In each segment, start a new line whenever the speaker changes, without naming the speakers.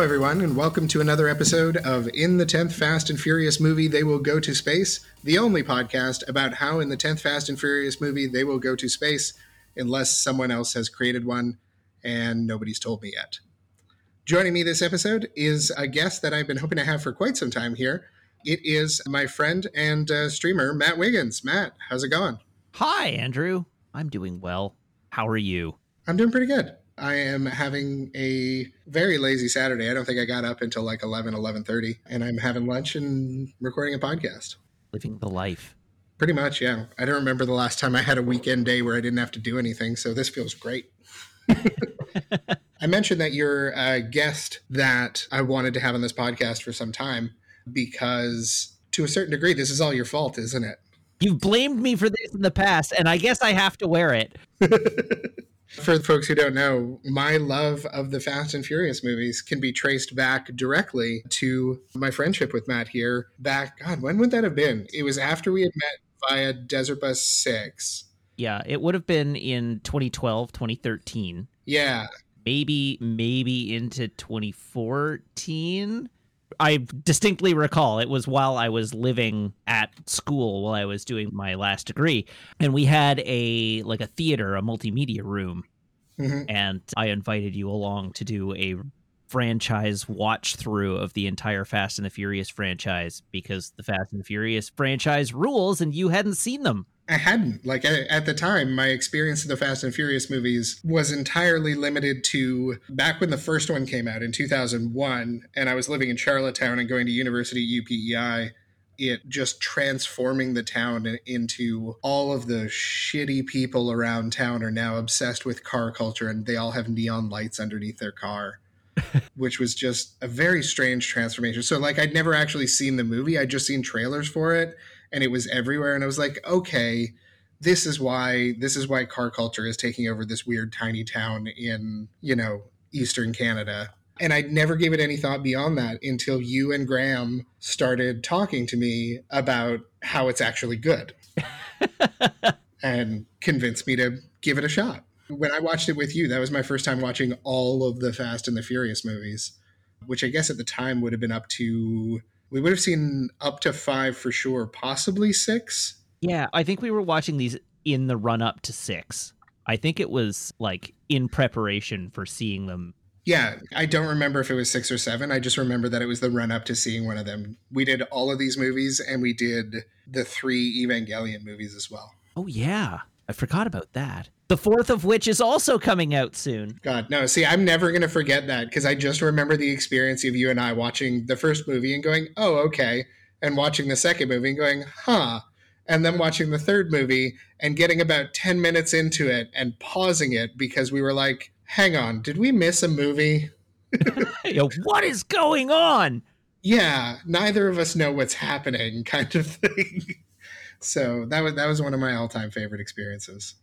Hello, everyone, and welcome to another episode of In the 10th Fast and Furious movie, They Will Go to Space, the only podcast about how in the 10th Fast and Furious movie, they will go to space unless someone else has created one and nobody's told me yet. Joining me this episode is a guest that I've been hoping to have for quite some time here. It is my friend and uh, streamer, Matt Wiggins. Matt, how's it going?
Hi, Andrew. I'm doing well. How are you?
I'm doing pretty good. I am having a very lazy Saturday. I don't think I got up until like 11, 11.30, and I'm having lunch and recording a podcast.
Living the life.
Pretty much, yeah. I don't remember the last time I had a weekend day where I didn't have to do anything, so this feels great. I mentioned that you're a guest that I wanted to have on this podcast for some time because, to a certain degree, this is all your fault, isn't it?
You've blamed me for this in the past, and I guess I have to wear it.
For the folks who don't know, my love of the Fast and Furious movies can be traced back directly to my friendship with Matt here. Back, God, when would that have been? It was after we had met via Desert Bus 6.
Yeah, it would have been in 2012, 2013.
Yeah.
Maybe, maybe into 2014. I distinctly recall it was while I was living at school while I was doing my last degree and we had a like a theater a multimedia room
Mhm.
and I invited you along to do a franchise watch through of the entire Fast and the Furious franchise because the Fast and the Furious franchise rules and you hadn't seen them.
I hadn't. Like at, at the time, my experience of the Fast and Furious movies was entirely limited to back when the first one came out in 2001, and I was living in Charlottetown and going to university UPEI. It just transforming the town into all of the shitty people around town are now obsessed with car culture and they all have neon lights underneath their car. which was just a very strange transformation. So, like, I'd never actually seen the movie, I'd just seen trailers for it and it was everywhere and i was like okay this is why this is why car culture is taking over this weird tiny town in you know eastern canada. And i never gave it any thought beyond that until you and graham started talking to me about how it's actually good and convinced me to give it a shot. When i watched it with you that was my first time watching all of the fast and the furious movies which i guess at the time would have been up to we would have seen up to five for sure, possibly six.
Yeah, I think we were watching these in the run up to 6. I think it was like in preparation for seeing them.
Yeah, I don't remember if it was six or seven. I just remember that it was the run up to seeing one of them. We did all of these movies and we did the three Evangelion movies as well.
Oh yeah, I forgot about that. The fourth of which is also coming out soon.
God, no. See, I'm never going to forget that because I just remember the experience of you and I watching the first movie and going, oh, okay. And watching the second movie and going, huh. And then watching the third movie and getting about 10 minutes into it and pausing it because we were like, hang on, did we miss a movie?
Yo, what is going on?
Yeah, neither of us know what's happening, kind of thing. so that was that was one of my all time favorite experiences.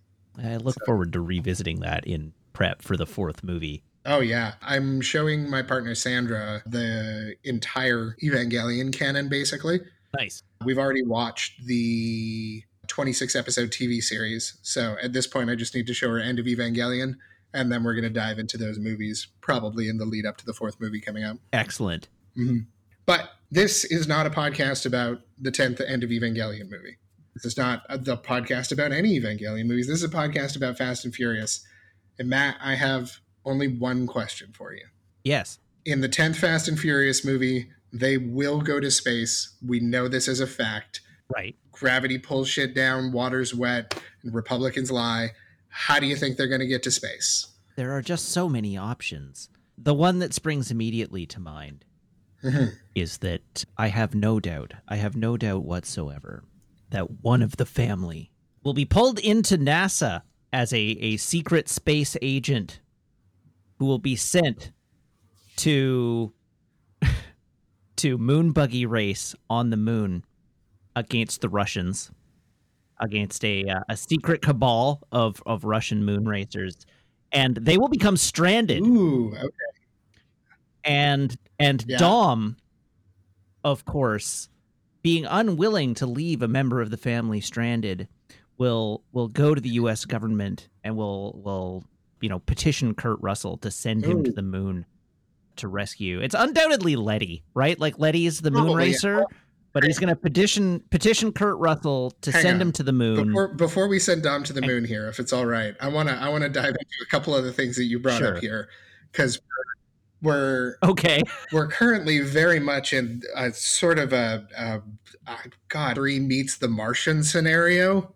I look forward to revisiting that in prep for the fourth movie.
Oh yeah, I'm showing my partner Sandra the entire Evangelion canon basically.
Nice.
We've already watched the 26 episode TV series. So at this point I just need to show her End of Evangelion and then we're going to dive into those movies probably in the lead up to the fourth movie coming out.
Excellent.
hmm But this is not a podcast about the 10th End of Evangelion movie. This is not a, the podcast about any Evangelion movies. This is a podcast about Fast and Furious. And Matt, I have only one question for you.
Yes.
In the 10th Fast and Furious movie, they will go to space. We know this as a fact.
Right.
Gravity pulls shit down, water's wet, and Republicans lie. How do you think they're going to get to space?
There are just so many options. The one that springs immediately to mind
Mhm.
is that I have no doubt, I have no doubt whatsoever, that one of the family will be pulled into NASA as a, a secret space agent who will be sent to to moon buggy race on the moon against the Russians, against a uh, a secret cabal of of Russian moon racers, and they will become stranded
Ooh, okay.
and and
Yeah.
Dom, of course, being unwilling to leave a member of the family stranded, will will go to the U.S. government and will will you know petition Kurt Russell to send him to
hmm.
the moon. to rescue. It's undoubtedly Letty, right? Like Letty is the moon
Probably, yeah.
racer, but he's going to petition petition Kurt Russell to
Hang
send
on.
him to the moon.
Before before we send Dom to the moon here, if it's all right, I wanna I wanna dive into a couple of the things that you brought
Sure.
up here because we're
okay.
we're currently very much in a sort of a, a, a God three meets the Martian scenario.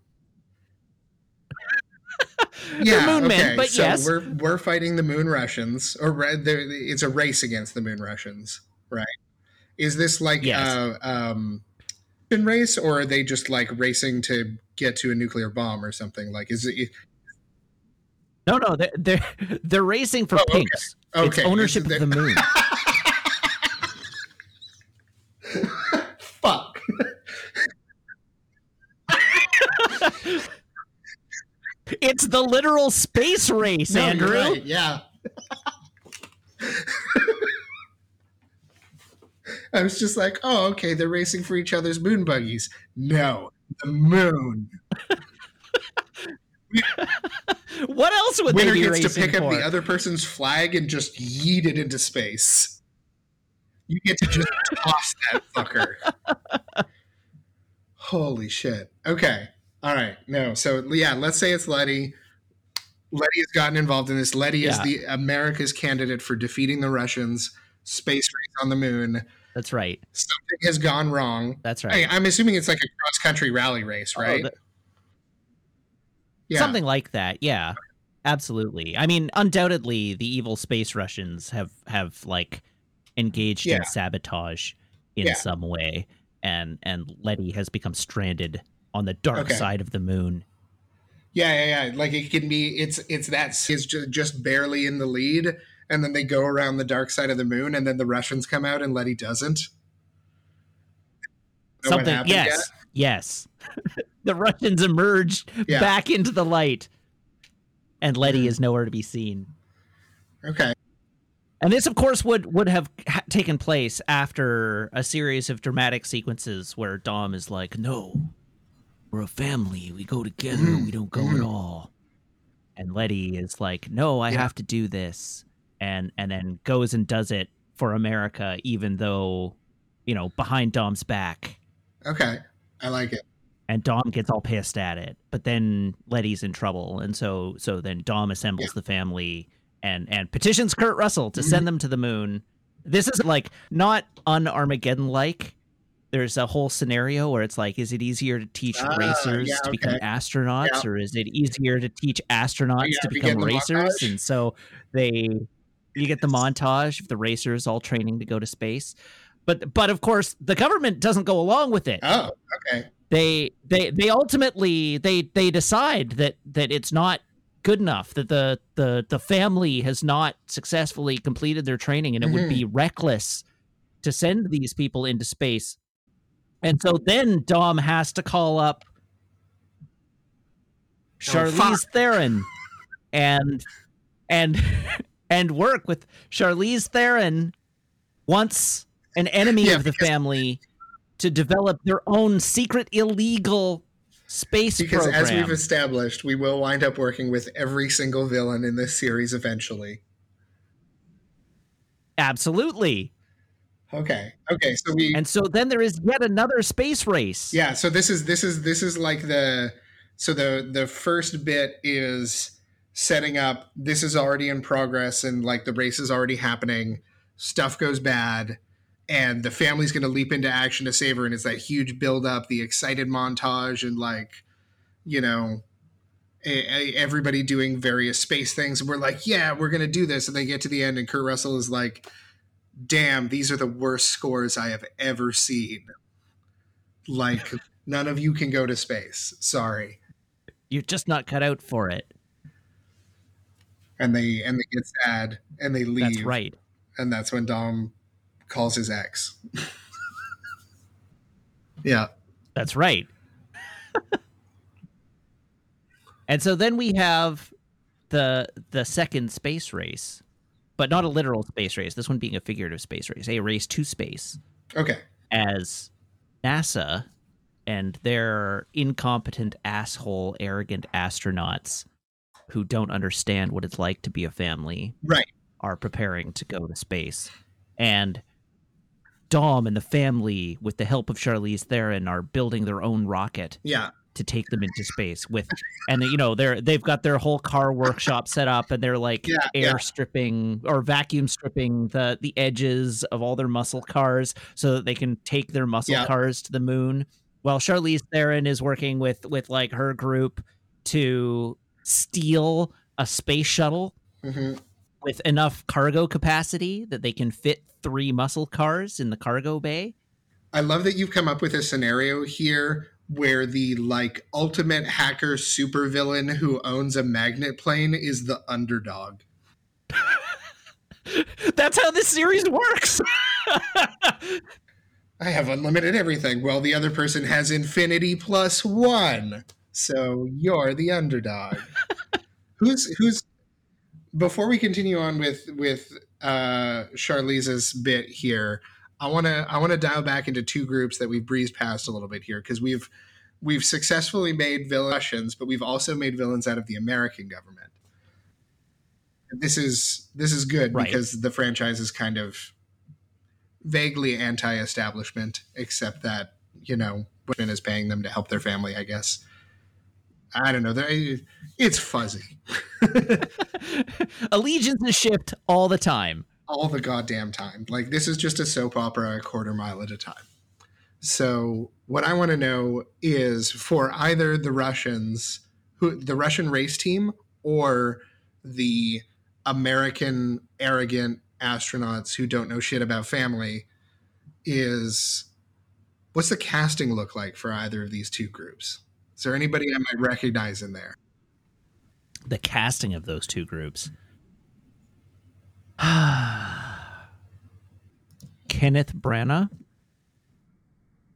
the moon men, but
so
yes.
we're we're fighting the moon Russians, or it's a race against the moon Russians, right? Is this like
Yes.
a um, race, or are they just like racing to get to a nuclear bomb or something? Like, is it
No, no, they're they're, they're racing for
Oh,
pinks.
okay?
It's ownership of the moon.
Fuck.
it's the literal space race,
No,
Andrew.
right, Yeah. I was just like, oh, okay, they're racing for each other's moon buggies. No, the moon.
What else would
Winner
they be
gets to pick up the other person's flag and just yeet it into space. You get to just toss that fucker. Holy shit. Okay. All right. No. So yeah, let's say it's Letty. Letty has gotten involved in this. Letty is the America's candidate for defeating the Russians. Space race on the moon.
That's right.
Something has gone wrong.
That's right.
I'm assuming it's like a cross country rally race,
Oh,
right?
the-
yeah.
Something like that. Yeah. Absolutely. I mean, undoubtedly the evil space Russians have have like engaged
Yeah.
in sabotage in
Yeah.
some way and and Letty has become stranded on the dark
Okay.
side of the moon.
Yeah, yeah, yeah. Like it can be. It's it's that is just barely in the lead, and then they go around the dark side of the moon, and then the Russians come out, and Letty doesn't. Know
Something yes. Yes. the Russians emerged
Yeah.
back into the light and Letty
Mhm.
is nowhere to be seen.
Okay.
And this, of course, would would have ha- taken place after a series of dramatic sequences where Dom is like, "No, we're a family. We go together.
Mhm.
We don't go at
Mhm.
all." And Letty is like, "No, I
Yeah.
have to do this," and and then goes and does it for America, even though, you know, behind Dom's back.
Okay. I like it.
And Dom gets all pissed at it, but then Letty's in trouble, and so so then Dom assembles the family and and petitions Kurt Russell to send them to the moon. This is like not un Armageddon like. There's a whole scenario where it's like, is it easier to teach
Ah,
racers
yeah,
to become astronauts,
Yeah.
or is it easier to teach astronauts
Yeah,
to become racers? And so they, you get the montage of the racers all training to go to space. But but of course the government doesn't go along with it.
Oh, okay.
they they they ultimately they they decide that that it's not good enough that the the the family has not successfully completed their training and it would mm-hmm. be reckless to send these people into space. And so then dom has to call up
Oh,
charlize theron and and and work with charlize theron once an enemy
Yeah,
of the family to develop their own secret illegal space
Because
program.
as we've established, we will wind up working with every single villain in this series eventually.
Absolutely.
Okay. Okay. So we
And so then there is yet another space race.
Yeah, so this is this is this is like the so the the first bit is setting up this is already in progress and like the race is already happening. Stuff goes bad and the family's going to leap into action to save her and it's that huge build up, the excited montage and like you know a, a- everybody doing various space things and we're like, "Yeah, we're going to do this." And they get to the end and Kurt Russell is like, "Damn, these are the worst scores I have ever seen." Like none of you can go to space. Sorry.
You're just not cut out for it.
And they and they get sad and they leave.
That's right.
And that's when Dom calls his ex. yeah.
That's right. and so then we have the the second space race, but not a literal space race. This one being a figurative space race, a race to space.
Okay.
as NASA and their incompetent, asshole, arrogant astronauts who don't understand what it's like to be a family
Right.
are preparing to go to space, and Dom and the family, with the help of Charlize Theron, are building their own rocket
Yeah.
to take them into space with and you know they're they've got their whole car workshop set up and they're like
Yeah,
air
yeah.
stripping or vacuum stripping the the edges of all their muscle cars so that they can take their muscle
Yeah.
cars to the moon while Charlize Theron is working with with like her group to steal a space shuttle
hmm
with enough cargo capacity that they can fit three muscle cars in the cargo bay
I love that you've come up with a scenario here where the like ultimate hacker supervillain who owns a magnet plane is the underdog.
that's how this series works
I have unlimited everything. Well, the other person has infinity plus one. So you're the underdog. who's who's before we continue on with with uh Charlize's bit here, I wanna I wanna dial back into two groups that we've breezed past a little bit here, because we've we've successfully made villains, but we've also made villains out of the American government. This is this is good
Right.
because the franchise is kind of vaguely anti-establishment, except that you know Bushman is paying them to help their family. I guess. I don't know. It's fuzzy
allegiance is shipped all the time
all the goddamn time. Like this is just a soap opera a quarter mile at a time. So what I want to know is for either the Russians, who the Russian race team, or the American arrogant astronauts who don't know shit about family, is what's the casting look like for either of these two groups? Is there anybody I might recognize in there?
the casting of those two groups. Kenneth Branagh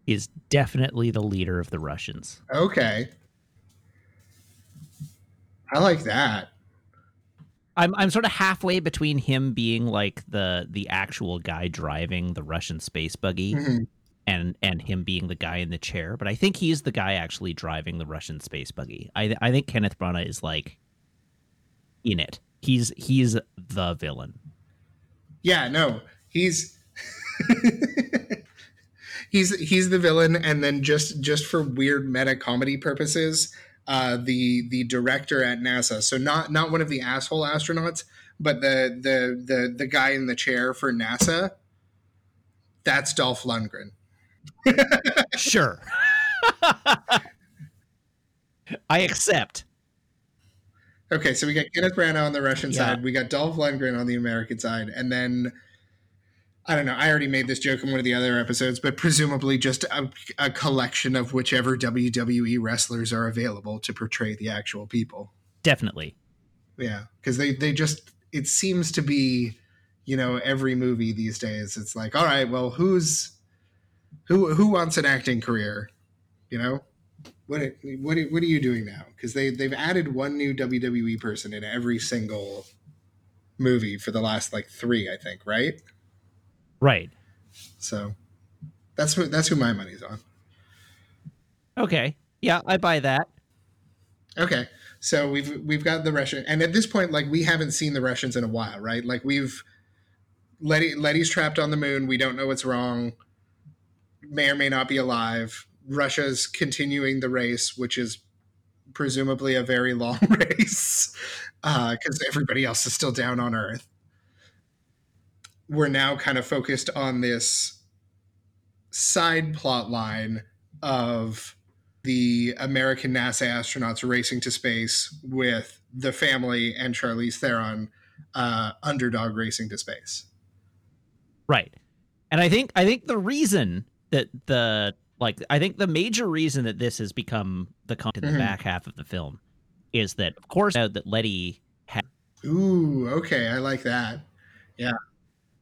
is definitely the leader of the Russians.
Okay. I like that.
I'm I'm sort of halfway between him being like the the actual guy driving the Russian space buggy
Mhm.
And and him being the guy in the chair, but I think he's the guy actually driving the Russian space buggy. I I think Kenneth Branagh is like in it. He's he's the villain.
Yeah, no, he's he's he's the villain, and then just just for weird meta comedy purposes, uh, the the director at NASA. So not not one of the asshole astronauts, but the the the the guy in the chair for NASA. That's Dolph Lundgren.
Sure. I accept.
Okay, so we got Kenneth Branagh on the Russian
Yeah.
side. We got Dolph Lundgren on the American side, and then I don't know. I already made this joke in one of the other episodes, but presumably just a, a collection of whichever WWE wrestlers are available to portray the actual people.
Definitely.
Yeah, because they they just it seems to be, you know, every movie these days. It's like, all right, well, who's who who wants an acting career? You know, what what what are you doing now? Because they they've added one new WWE person in every single movie for the last like three, I think, right?
Right.
So that's who that's who my money's on.
Okay. Yeah, I buy that.
Okay. So we've we've got the Russian, and at this point, like we haven't seen the Russians in a while, right? Like we've Letty Letty's trapped on the moon. We don't know what's wrong. May or may not be alive. Russia's continuing the race, which is presumably a very long race, because everybody else is still down on Earth. We're now kind of focused on this side plot line of the American NASA astronauts racing to space with the family and Charlize Theron uh, underdog racing to space.
Right. And I think I think the reason that the like I think the major reason that this has become the content in the
Mhm.
back half of the film is that of course that Letty had
Ooh, okay, I like that. Yeah.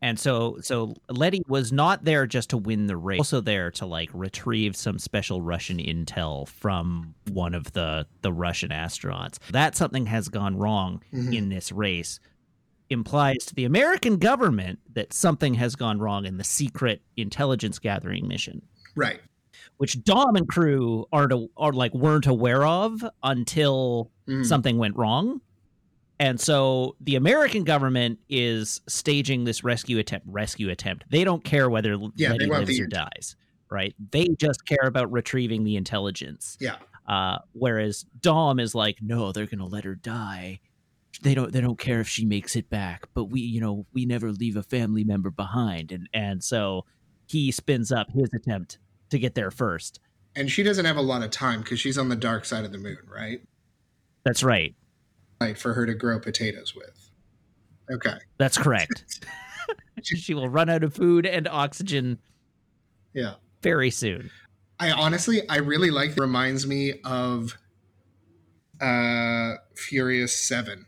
And so so Letty was not there just to win the race, also there to like retrieve some special Russian intel from one of the the Russian astronauts. That something has gone wrong
Mhm.
in this race implies to the American government that something has gone wrong in the secret intelligence gathering mission,
Right.
which Dom and crew aren't are like weren't aware of until
Mm.
something went wrong. And so the American government is staging this rescue attempt. Rescue attempt. They don't care whether
Yeah,
Letty lives
the-
or dies, right? They just care about retrieving the intelligence.
Yeah.
Uh, whereas Dom is like, no, they're gonna let her die. They don't. They don't care if she makes it back. But we, you know, we never leave a family member behind. And and so he spins up his attempt to get there first.
And she doesn't have a lot of time because she's on the dark side of the moon, right?
That's right.
Like for her to grow potatoes with. Okay.
That's correct. she will run out of food and oxygen
Yeah.
very soon.
I honestly, I really like. Reminds me of uh Furious Seven,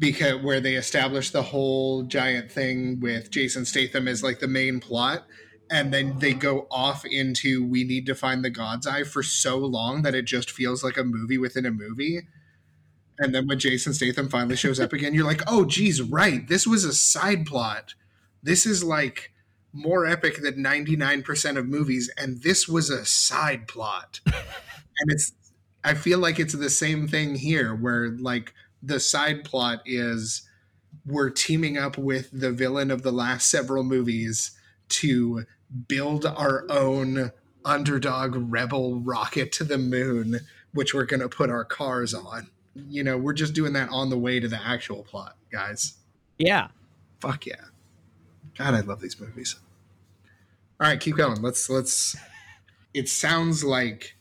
because where they establish the whole giant thing with Jason Statham as like the main plot, and then they go off into we need to find the God's Eye for so long that it just feels like a movie within a movie. And then when Jason Statham finally shows up again, you're like, oh, geez, right. This was a side plot. This is like more epic than 99% of movies and this was a side plot and it's i feel like it's the same thing here where like the side plot is we're teaming up with the villain of the last several movies to build our own underdog rebel rocket to the moon which we're going to put our cars on. You know we're just doing that on the way to the actual plot guys.
Yeah.
fuck yeah. God i love these movies. All right keep going. Let's let's it sounds like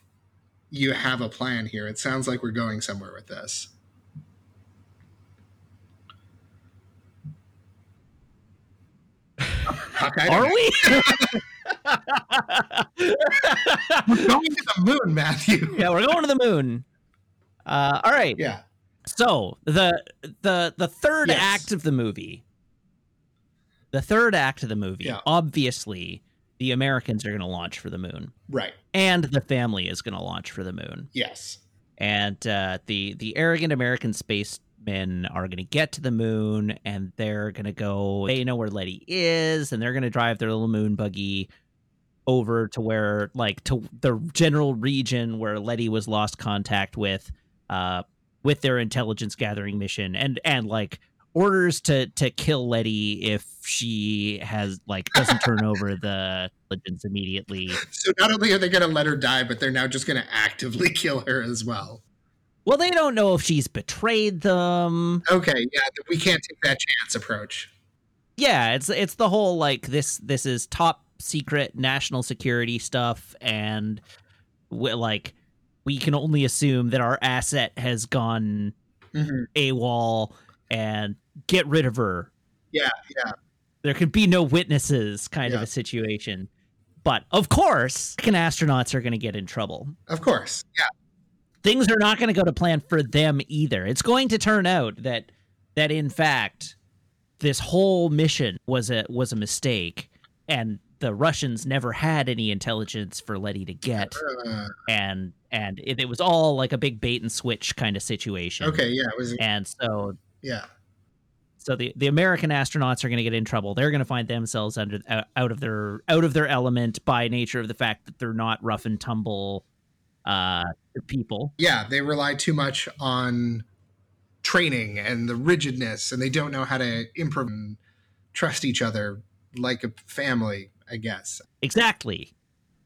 you have a plan here. It sounds like we're going somewhere with this Fuck, I don't
Are we?
we're going to the moon matthew
yeah, we're going to the moon. Uh, all right.
yeah
So the the the third
Yes.
act of the movie, the third act of the movie,
Yeah.
obviously the Americans are going to launch for the moon,
right
and the family is going to launch for the moon,
yes
and uh, the the arrogant American spacemen are going to get to the moon, and they're going to go. They know where Letty is, and they're going to drive their little moon buggy over to where like to the general region where Letty was lost contact with uh with their intelligence gathering mission and and like orders to to kill Letty if she has like doesn't turn over the intelligence immediately.
so not only are they going to let her die but they're now just going to actively kill her as well
Well, they don't know if she's betrayed them.
okay yeah we can't take that chance approach
Yeah, it's it's the whole like this this is top secret national security stuff and like we can only assume that our asset has gone
Mhm.
AWOL and get rid of her.
yeah yeah
There can be no witnesses kind of a situation. But of course, American astronauts are going to get in trouble.
of course yeah
Things are not going to go to plan for them either. It's going to turn out that that in fact this whole mission was a was a mistake and the Russians never had any intelligence for Letty to get
Uh,
and and it, it was all like a big bait and switch kind of situation.
okay yeah was
And so
yeah
so the, the American astronauts are going to get in trouble. They're going to find themselves under out- out of their out of their element by nature of the fact that they're not rough and tumble uh people.
yeah, they rely too much on training and the rigidness, and they don't know how to improv and trust each other like a family, I guess.
Exactly.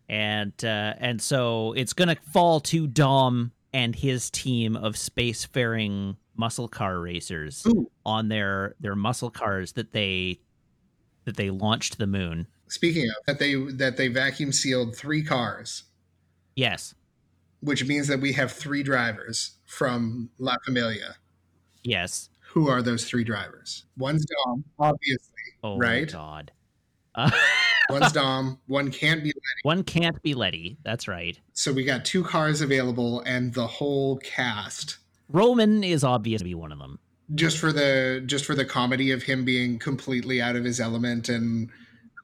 And uh and so it's going to fall to Dom and his team of spacefaring muscle car racers
Ooh,
on their their muscle cars that they that they launched to the moon.
speaking of that, they that they vacuum sealed three cars,
Yes.
Which means that we have three drivers from La Familia.
Yes.
Who are those three drivers? One's Dom, obviously.
Oh
Right.
god. Uh,
One's Dom. One can't be. Letty.
One can't be Letty. That's right.
So we got two cars available, and the whole cast
Roman is obvious to be one of them.
just for the just for the comedy of him being completely out of his element and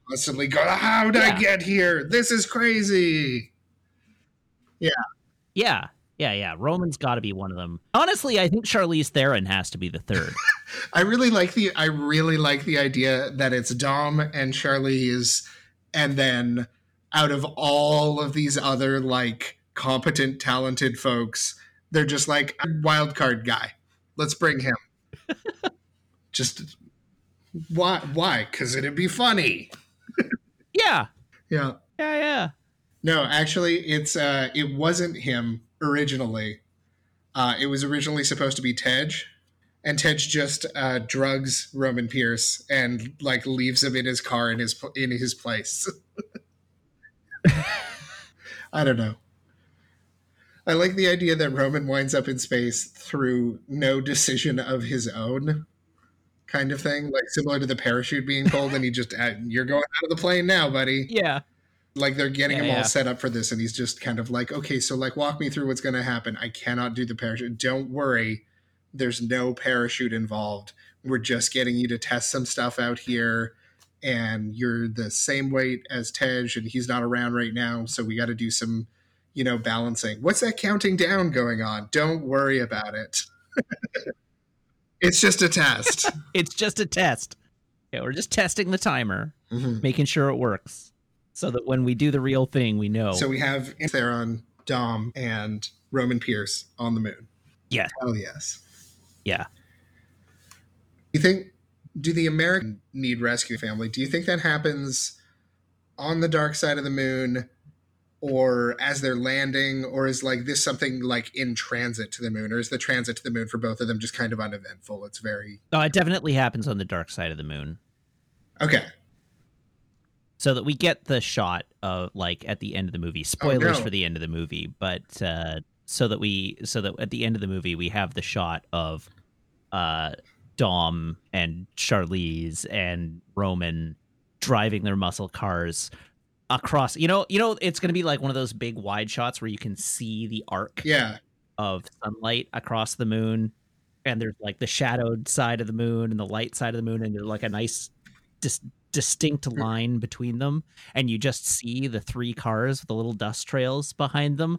constantly go how did i get here this is crazy Yeah.
Yeah, yeah. Yeah. Roman's got to be one of them. Honestly, I think Charlize Theron has to be the third.
i really like the i really like the idea that it's dom and charlize and then out of all of these other like competent talented folks they're just like a wild card guy Let's bring him. Just why? Why? Because it'd be funny.
Yeah.
Yeah.
Yeah, yeah.
No, actually, it's uh, it wasn't him originally. Uh, it was originally supposed to be Tej, and Tej just uh, drugs Roman Pierce and like leaves him in his car in his in his place. I don't know. I like the idea that Roman winds up in space through no decision of his own, kind of thing, like similar to the parachute being pulled, and he just uh, you're going out of the plane now, buddy.
Yeah.
Like they're getting
Yeah,
him
yeah.
all set up for this, and he's just kind of like, okay, so like walk me through what's going to happen. I cannot do the parachute. Don't worry, there's no parachute involved. We're just getting you to test some stuff out here, and you're the same weight as Tej, and he's not around right now, so we got to do some, you know, balancing. What's that counting down going on? Don't worry about it. it's just a test.
It's just a test. Yeah, we're just testing the timer,
Mhm.
making sure it works. So that when we do the real thing, we know.
So we have Theron, Dom, and Roman Pierce on the moon.
Yes.
Hell yes.
Yeah.
You think do the American need rescue family? Do you think that happens on the dark side of the moon or as they're landing or is like this something like in transit to the moon or is the transit to the moon for both of them just kind of uneventful? It's very
No, it definitely happens on the dark side of the moon.
Okay.
So that we get the shot of like at the end of the movie. Spoilers
no.
for the end of the movie, but uh so that we so that at the end of the movie we have the shot of uh Dom and Charlize and Roman driving their muscle cars across you know you know it's going to be like one of those big wide shots where you can see the arc
Yeah.
of sunlight across the moon and there's like the shadowed side of the moon and the light side of the moon and there's like a nice dis- distinct line between them and you just see the three cars with the little dust trails behind them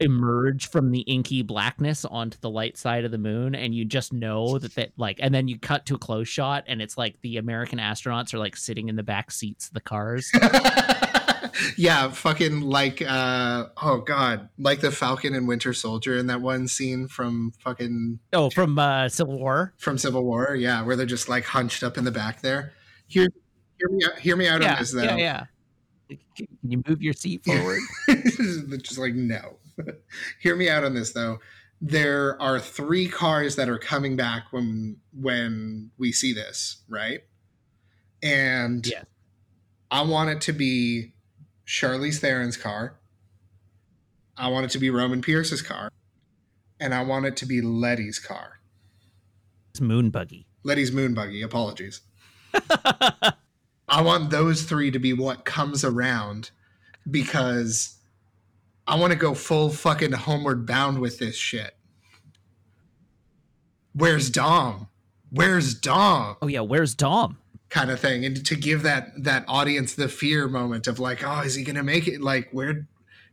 emerge from the inky blackness onto the light side of the moon and you just know that that like and then you cut to a close shot and it's like the american astronauts are like sitting in the back seats of the cars.
Yeah, fucking like uh oh god, like the Falcon and Winter Soldier in that one scene from fucking
oh from uh civil war?
From Civil War, yeah, where they're just like hunched up in the back there. Hear, hear me, out, hear me out on this though.
yeah yeah can you move your seat forward
just like no. hear me out on this though. There are three cars that are coming back when when we see this, right? And
Yes.
I want it to be Charlize Theron's car. I want it to be Roman Pierce's car. And I want it to be Letty's car.
it's moon buggy
Letty's moon buggy, apologies. I want those three to be what comes around because I want to go full fucking homeward bound with this shit. Where's Dom? Where's Dom?
oh yeah where's dom
Kind of thing. And to give that that audience the fear moment of like, oh, is he gonna make it? Like, where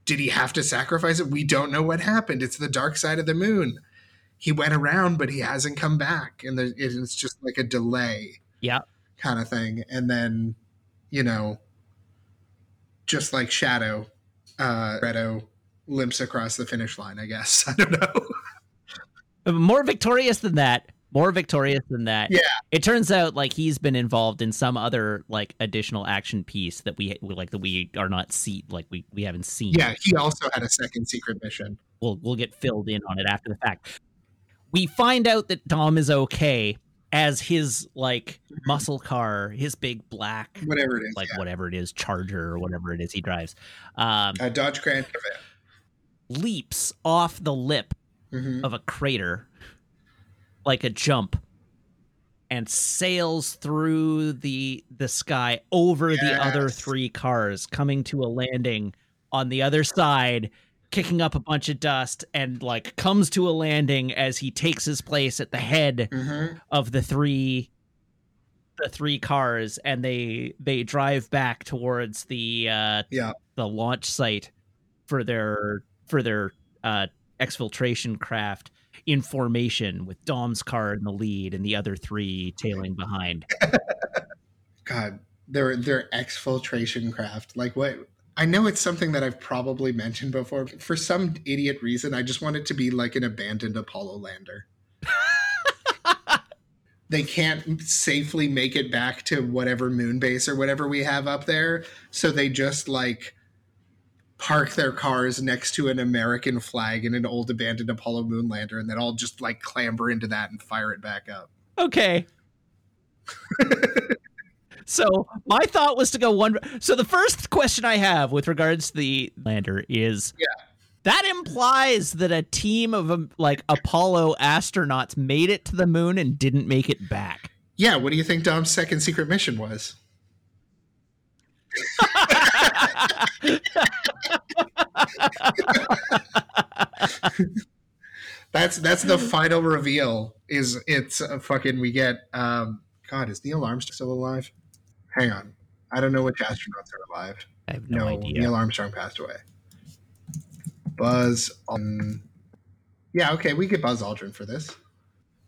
did he have to sacrifice it? We don't know what happened. It's the dark side of the moon. He went around, but he hasn't come back. And there- it's just like a delay
yeah
kind of thing. And then, you know, just like Shadow, uh, Redo limps across the finish line, I guess. I don't know.
more victorious than that more victorious than that
Yeah.
it turns out like he's been involved in some other like additional action piece that we like that we are not see like we we haven't seen
Yeah, he also had a second secret mission.
we'll we'll get filled in on it after the fact we find out that dom is okay as his like muscle car his big black
Whatever it is.
like
yeah.
whatever it is charger or whatever it is he drives um
A Dodge Grand Caravan.
leaps off the lip
Mhm.
of a crater like a jump and sails through the the sky over the other three cars coming to a landing on the other side kicking up a bunch of dust and like comes to a landing as he takes his place at the head
Mhm.
of the three the three cars and they they drive back towards the uh
Yeah.
the launch site for their for their uh exfiltration craft in formation with Dom's car in the lead and the other three tailing behind.
God, their their exfiltration craft. Like what? I know it's something that I've probably mentioned before. For some idiot reason, I just want it to be like an abandoned Apollo lander. they can't safely make it back to whatever moon base or whatever we have up there. So they just like park their cars next to an American flag in an old abandoned Apollo moon lander and then all just like clamber into that and fire it back up.
Okay. so my thought was to go one. So the first question I have with regards to the lander is
Yeah.
that implies that a team of um, like Apollo astronauts made it to the moon and didn't make it back.
Yeah, what do you think Dom's second secret mission was? that's that's the final reveal. Is it's a fucking we get? Um, God, is Neil Armstrong still alive? Hang on, I don't know which astronauts are alive.
I have no,
No,
idea.
Neil Armstrong passed away. Buzz Aldrin. Yeah, okay, we get Buzz Aldrin for this.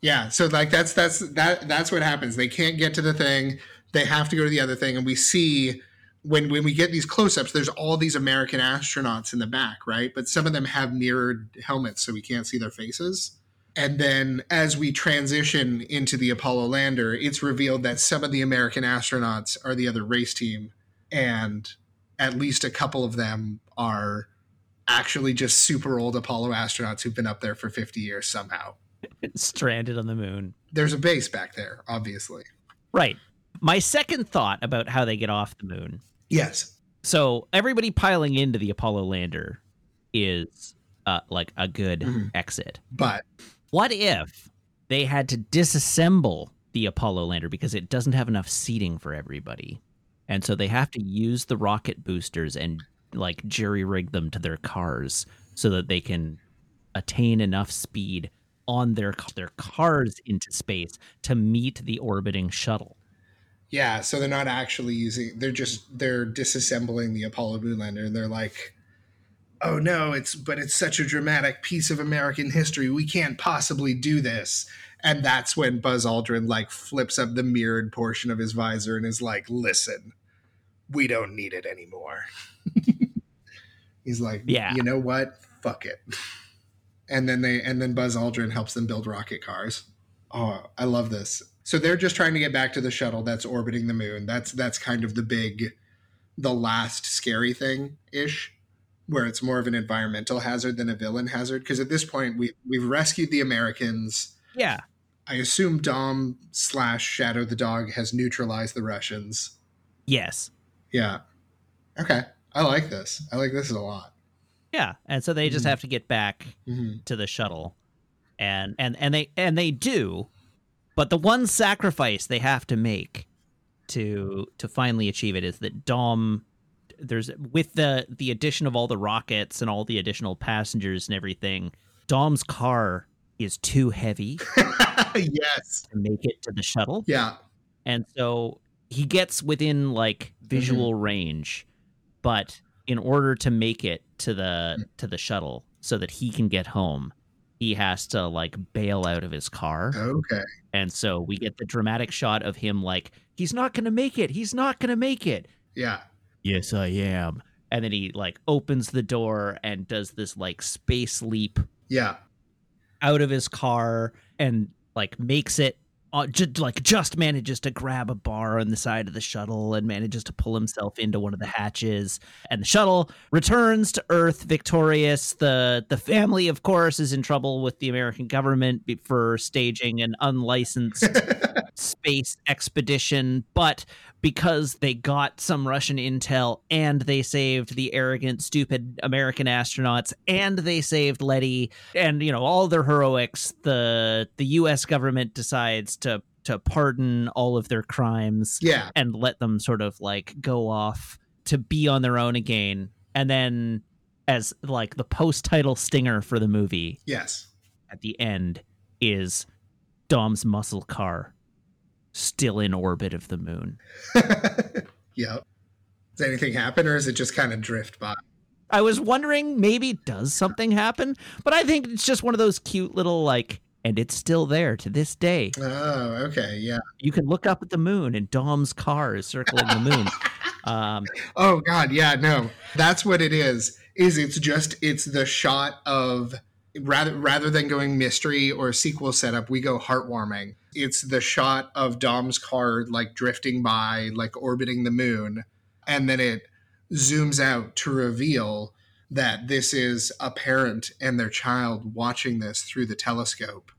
Yeah, so like that's that's that that's what happens. They can't get to the thing. They have to go to the other thing, and we see when when we get these close-ups, there's all these American astronauts in the back, right? But some of them have mirrored helmets, so we can't see their faces. And then as we transition into the Apollo lander, it's revealed that some of the American astronauts are the other race team, and at least a couple of them are actually just super old Apollo astronauts who've been up there for 50 years somehow.
Stranded on the moon.
There's a base back there, obviously.
Right. My second thought about how they get off the moon.
Yes.
So everybody piling into the Apollo lander is uh, like a good
Mhm.
exit.
But
What if they had to disassemble the Apollo lander because it doesn't have enough seating for everybody? And so they have to use the rocket boosters and like jerry rig them to their cars so that they can attain enough speed on their their cars into space to meet the orbiting shuttle.
yeah, so they're not actually using they're just they're disassembling the Apollo moon lander and they're like oh no, it's but it's such a dramatic piece of American history. We can't possibly do this. And that's when Buzz Aldrin like flips up the mirrored portion of his visor and is like, "Listen, we don't need it anymore." He's like,
Yeah.
you know what? Fuck it." And then they and then Buzz Aldrin helps them build rocket cars. Oh, I love this. So they're just trying to get back to the shuttle that's orbiting the moon. That's that's kind of the big the last scary thing ish where it's more of an environmental hazard than a villain hazard because at this point we we've rescued the Americans.
Yeah.
I assume Dom slash Shadow the dog has neutralized the Russians.
Yes.
Yeah. Okay. I like this. I like this a lot.
Yeah. And so they just
Mhm.
have to get back
hmm
to the shuttle and and and they and they do but the one sacrifice they have to make to to finally achieve it is that dom there's with the the addition of all the rockets and all the additional passengers and everything dom's car is too heavy
yes.
to make it to the shuttle
Yeah.
and so he gets within like visual
Mm-hmm.
range but in order to make it to the to the shuttle so that he can get home he has to like bail out of his car
Okay.
and so we get the dramatic shot of him like he's not gonna make it he's not gonna make it
Yeah.
Yes i am. And then he like opens the door and does this like space leap
Yeah.
out of his car and like makes it uh, just like just manages to grab a bar on the side of the shuttle and manages to pull himself into one of the hatches. And the shuttle returns to earth victorious. The the family of course is in trouble with the american government for staging an unlicensed space expedition. But because they got some russian intel and they saved the arrogant stupid american astronauts and they saved letty and you know all their heroics the the US government decides to to pardon all of their crimes
Yeah.
and let them sort of like go off to be on their own again and then as like the post title stinger for the movie
Yes.
at the end is Dom's muscle car still in orbit of the moon.
yep. Does anything happen or is it just kind of drift by?
I was wondering maybe does something happen, but I think it's just one of those cute little like and it's still there to this day.
Oh, okay. Yeah.
You can look up at the moon and Dom's car is circling the moon. Um,
Oh God, yeah, no. That's what it is. Is it's just it's the shot of rather rather than going mystery or sequel setup, we go heartwarming. It's the shot of Dom's car like drifting by, like orbiting the moon, and then it zooms out to reveal that this is a parent and their child watching this through the telescope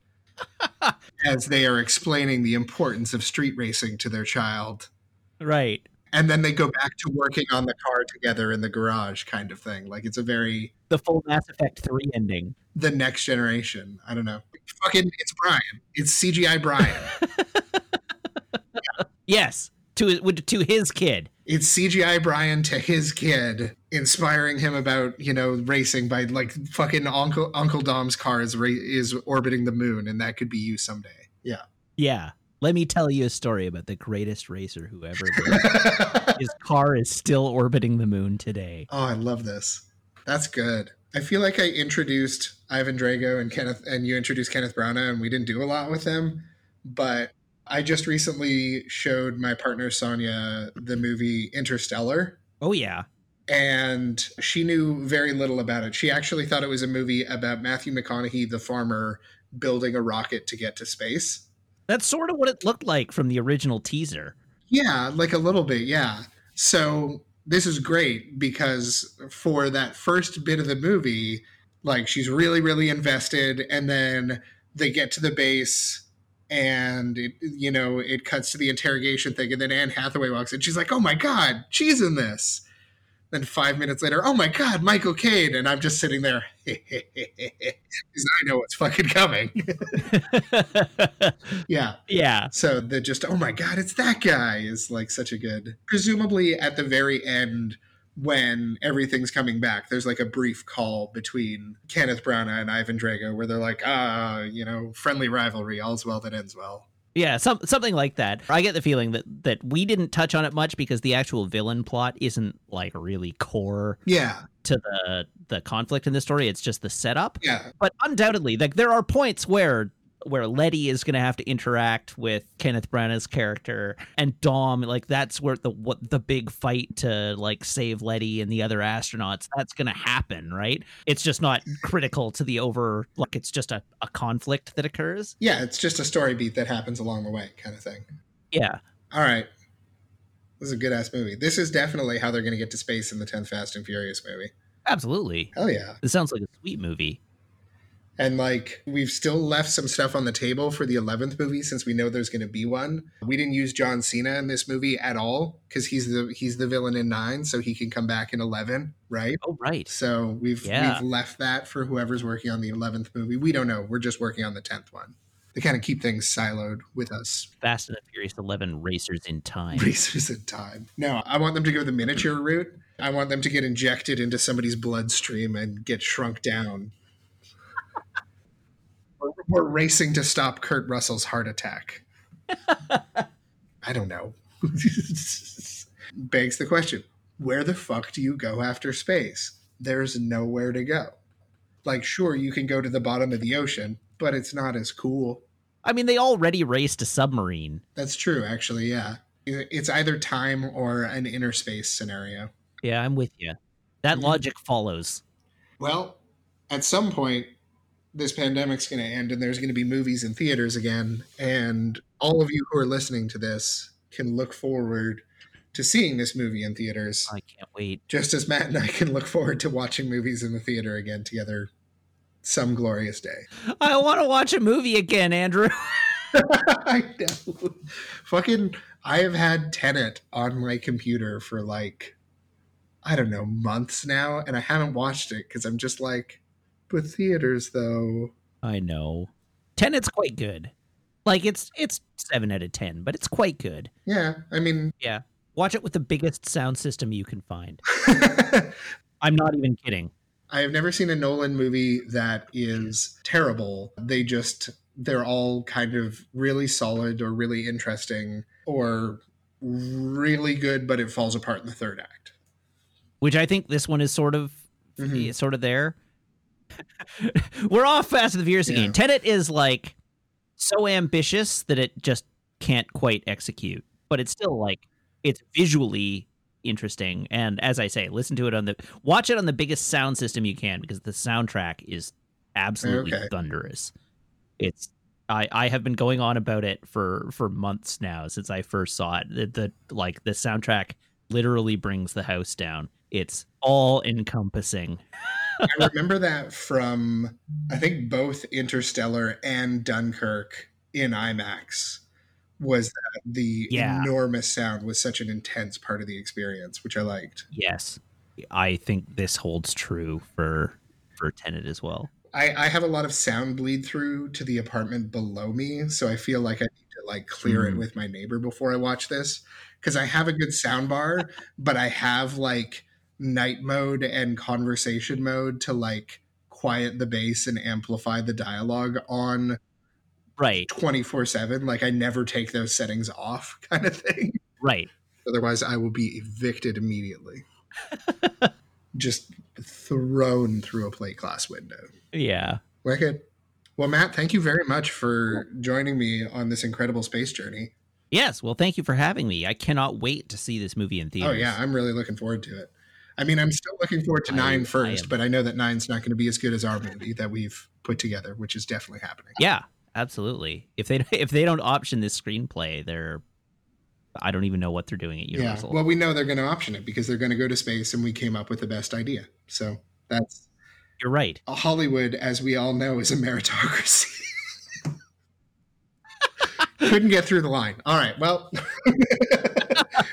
as they are explaining the importance of street racing to their child.
Right.
And then they go back to working on the car together in the garage, kind of thing. Like it's a very
The full Mass Effect 3 ending.
the next generation. I don't know. Fucking, it's Brian. It's CGI Brian.
Yes, to to his kid.
it's CGI Brian to his kid, inspiring him about you know racing by like fucking Uncle Uncle Dom's car is ra- is orbiting the moon, and that could be you someday. Yeah.
Yeah. Let me tell you a story about the greatest racer who ever lived. His car is still orbiting the moon today.
Oh, I love this. That's good. I feel like I introduced Ivan Drago and Kenneth, and you introduced Kenneth Branagh, and we didn't do a lot with them. But I just recently showed my partner Sonia the movie Interstellar,
Oh yeah.
and she knew very little about it. She actually thought it was a movie about Matthew McConaughey, the farmer, building a rocket to get to space.
That's sort of what it looked like from the original teaser.
Yeah, like a little bit, yeah. So this is great because for that first bit of the movie, like she's really, really invested, and then they get to the base and it you know, it cuts to the interrogation thing, and then Anne Hathaway walks in. She's like, Oh my god, she's in this. Then five minutes later, oh my god, Michael Caine, and I'm just sitting there because I know what's fucking coming. yeah,
yeah.
so the just oh my god, it's that guy is like such a good. Presumably at the very end when everything's coming back, there's like a brief call between Kenneth Branagh and Ivan Drago where they're like, ah, you know, friendly rivalry, all's well that ends well.
Yeah, some something like that. I get the feeling that that we didn't touch on it much because the actual villain plot isn't like really core
Yeah,
to the the conflict in the story. It's just the setup.
yeah,
But undoubtedly, like there are points where where Letty is going to have to interact with Kenneth Branagh's character and Dom. Like that's where the what the big fight to like save Letty and the other astronauts. That's going to happen, right? It's just not critical to the over. Like it's just a, a conflict that occurs.
yeah. It's just a story beat that happens along the way, kind of thing.
Yeah.
All right. This is a good ass movie. This is definitely how they're going to get to space in the 10th Fast and Furious movie.
Absolutely.
Hell yeah.
This sounds like a sweet movie.
And like we've still left some stuff on the table for the 11th movie since we know there's going to be one. We didn't use John Cena in this movie at all cuz he's the he's the villain in 9 so he can come back in 11, right?
Oh, right.
So we've
Yeah.
we've left that for whoever's working on the 11th movie. We don't know. We're just working on the 10th one. They kind of keep things siloed with us.
Fast and the Furious 11 Racers in Time.
Racers in time. No, I want them to go the miniature route. I want them to get injected into somebody's bloodstream and get shrunk down. We're, racing to stop Kurt Russell's heart attack. I don't know. Begs the question where the fuck do you go after space? There's nowhere to go. Like, sure, you can go to the bottom of the ocean, but it's not as cool.
I mean, they already raced a submarine.
That's true, actually, yeah. It's either time or an inner space scenario.
Yeah, I'm with you. That
Mhm.
logic follows.
Well, at some point, this pandemic's going to end and there's going to be movies in theaters again. And all of you who are listening to this can look forward to seeing this movie in theaters,
I can't wait.
just as Matt and I can look forward to watching movies in the theater again together some glorious day.
I want to watch a movie again, Andrew.
I know. Fucking, I have had Tenet on my computer for like, I don't know, months now, and I haven't watched it because I'm just like, but theaters though.
I know. Tenet's quite good. Like it's it's seven out of ten, but it's quite good.
Yeah, I mean,
Yeah. Watch it with the biggest sound system you can find. I'm not even kidding.
I have never seen a Nolan movie that is terrible. They just, they're all kind of really solid or really interesting or really good, but it falls apart in the third act.
Which I think this one is sort of
Mhm.
sort of there. We're off Fast and the Furious
Yeah.
again. Tenet is like so ambitious that it just can't quite execute, but it's still like it's visually interesting. And as I say, listen to it on the watch it on the biggest sound system you can because the soundtrack is absolutely
Okay.
thunderous. It's I, I have been going on about it for for months now since I first saw it. The, the like the soundtrack literally brings the house down. It's all encompassing.
I remember that from I think both Interstellar and Dunkirk in IMAX was that the
Yeah.
enormous sound was such an intense part of the experience, which I liked.
Yes, I think this holds true for for Tenet as well.
I, I have a lot of sound bleed through to the apartment below me, so I feel like I need to like clear it
Mm.
with my neighbor before I watch this because I have a good sound bar, but I have like night mode and conversation mode to like quiet the bass and amplify the dialogue on
Right,
24 7 like i never take those settings off kind of thing
right.
otherwise i will be evicted immediately just thrown through a plate glass window
Yeah.
wicked well matt thank you very much for joining me on this incredible space journey
Yes. Well, thank you for having me. I cannot wait to see this movie in theaters.
oh yeah i'm really looking forward to it i mean i'm still looking forward to
I-
nine
I
but i know that nine's not going to be as good as our movie that we've put together which is definitely happening
Yeah, absolutely. If they if they don't option this screenplay, they're I don't even know what they're doing at
yeah
Universal.
well we know they're going to option it because they're going to go to space and we came up with the best idea so that's
You're right.
Hollywood, as we all know, is a meritocracy. Couldn't get through the line. All right. Well,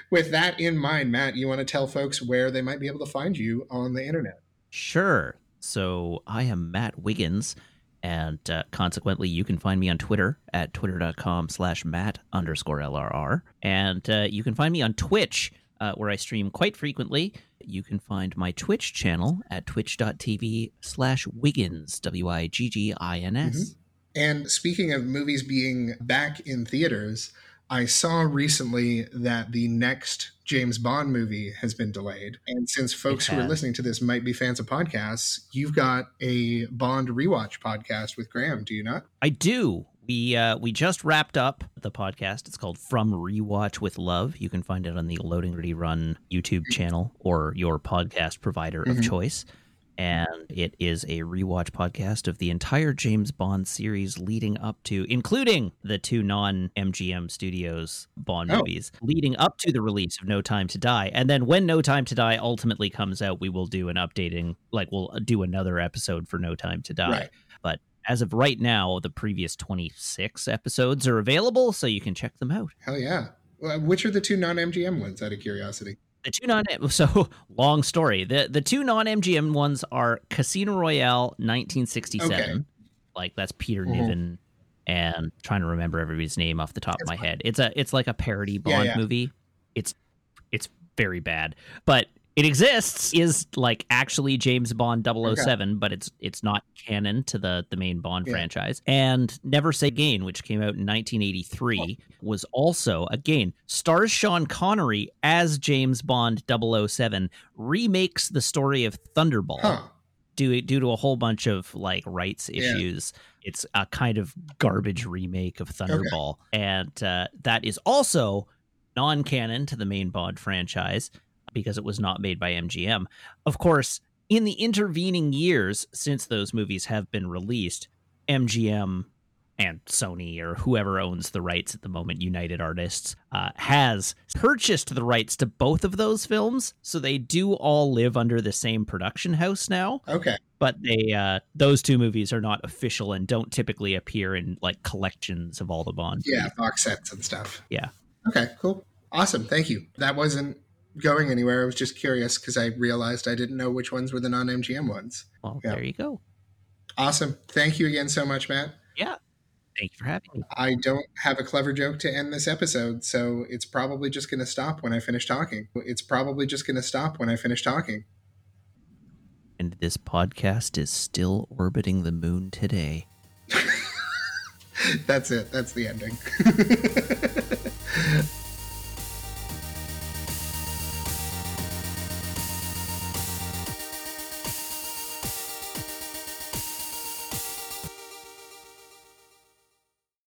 with that in mind, Matt, you want to tell folks where they might be able to find you on the internet?
Sure. So I am Matt Wiggins, and uh, consequently, you can find me on Twitter at twitter.com slash Matt underscore LRR. And uh, you can find me on Twitch, uh, where I stream quite frequently. You can find my Twitch channel at twitch.tv slash Wiggins, W I G G I N S.
And speaking of movies being back in theaters, I saw recently that the next James Bond movie has been delayed. And since folks who are listening to this might be fans of podcasts, you've got a Bond rewatch podcast with Graham, do you not?
I do. We uh, we just wrapped up the podcast. It's called From Rewatch with Love. You can find it on the LoadingReadyRun YouTube channel or your podcast provider of
Mhm.
choice. And it is a rewatch podcast of the entire James Bond series leading up to, including the two non MGM Studios Bond
Oh.
movies, leading up to the release of No Time to Die. And then when No Time to Die ultimately comes out, we will do an updating, like we'll do another episode for No Time to Die
Right.
as of right now, the previous 26 episodes are available, so you can check them out.
Hell yeah. Which are the two non MGM ones out of curiosity?
The two non so long story. The the two non MGM ones are Casino Royale 1967.
Okay.
Like that's Peter
Mhm.
Niven and trying to remember everybody's name off the top of my head. It's a it's like a parody
Yeah,
Bond
yeah.
movie. It's it's very bad. But it exists is like actually James Bond 007, but it's it's not canon to the the main Bond
Yeah.
franchise. And Never Say Again, which came out in 1983, was also again stars Sean Connery as James Bond 007, remakes the story of Thunderball
Huh.
due due to a whole bunch of like rights
Yeah.
issues. It's a kind of garbage remake of Thunderball, and uh, that is also non-canon to the main Bond franchise because it was not made by MGM. Of course, in the intervening years since those movies have been released, MGM and Sony or whoever owns the rights at the moment, United Artists, uh, has purchased the rights to both of those films, so they do all live under the same production house now.
Okay.
But they, uh, those two movies are not official and don't typically appear in like collections of all the Bond.
Yeah, box sets and stuff.
Yeah.
Okay, cool. Awesome. Thank you. That wasn't going anywhere. I was just curious because I realized I didn't know which ones were the non MGM ones.
Well,
Yeah.
there you go.
Awesome. Thank you again so much, Matt. Yeah.
Thank you for having me.
I don't have a clever joke to end this episode, so it's probably just going to stop when I finish talking. It's probably just going to stop when I finish talking.
And this podcast is still orbiting the moon today.
That's it. That's the ending.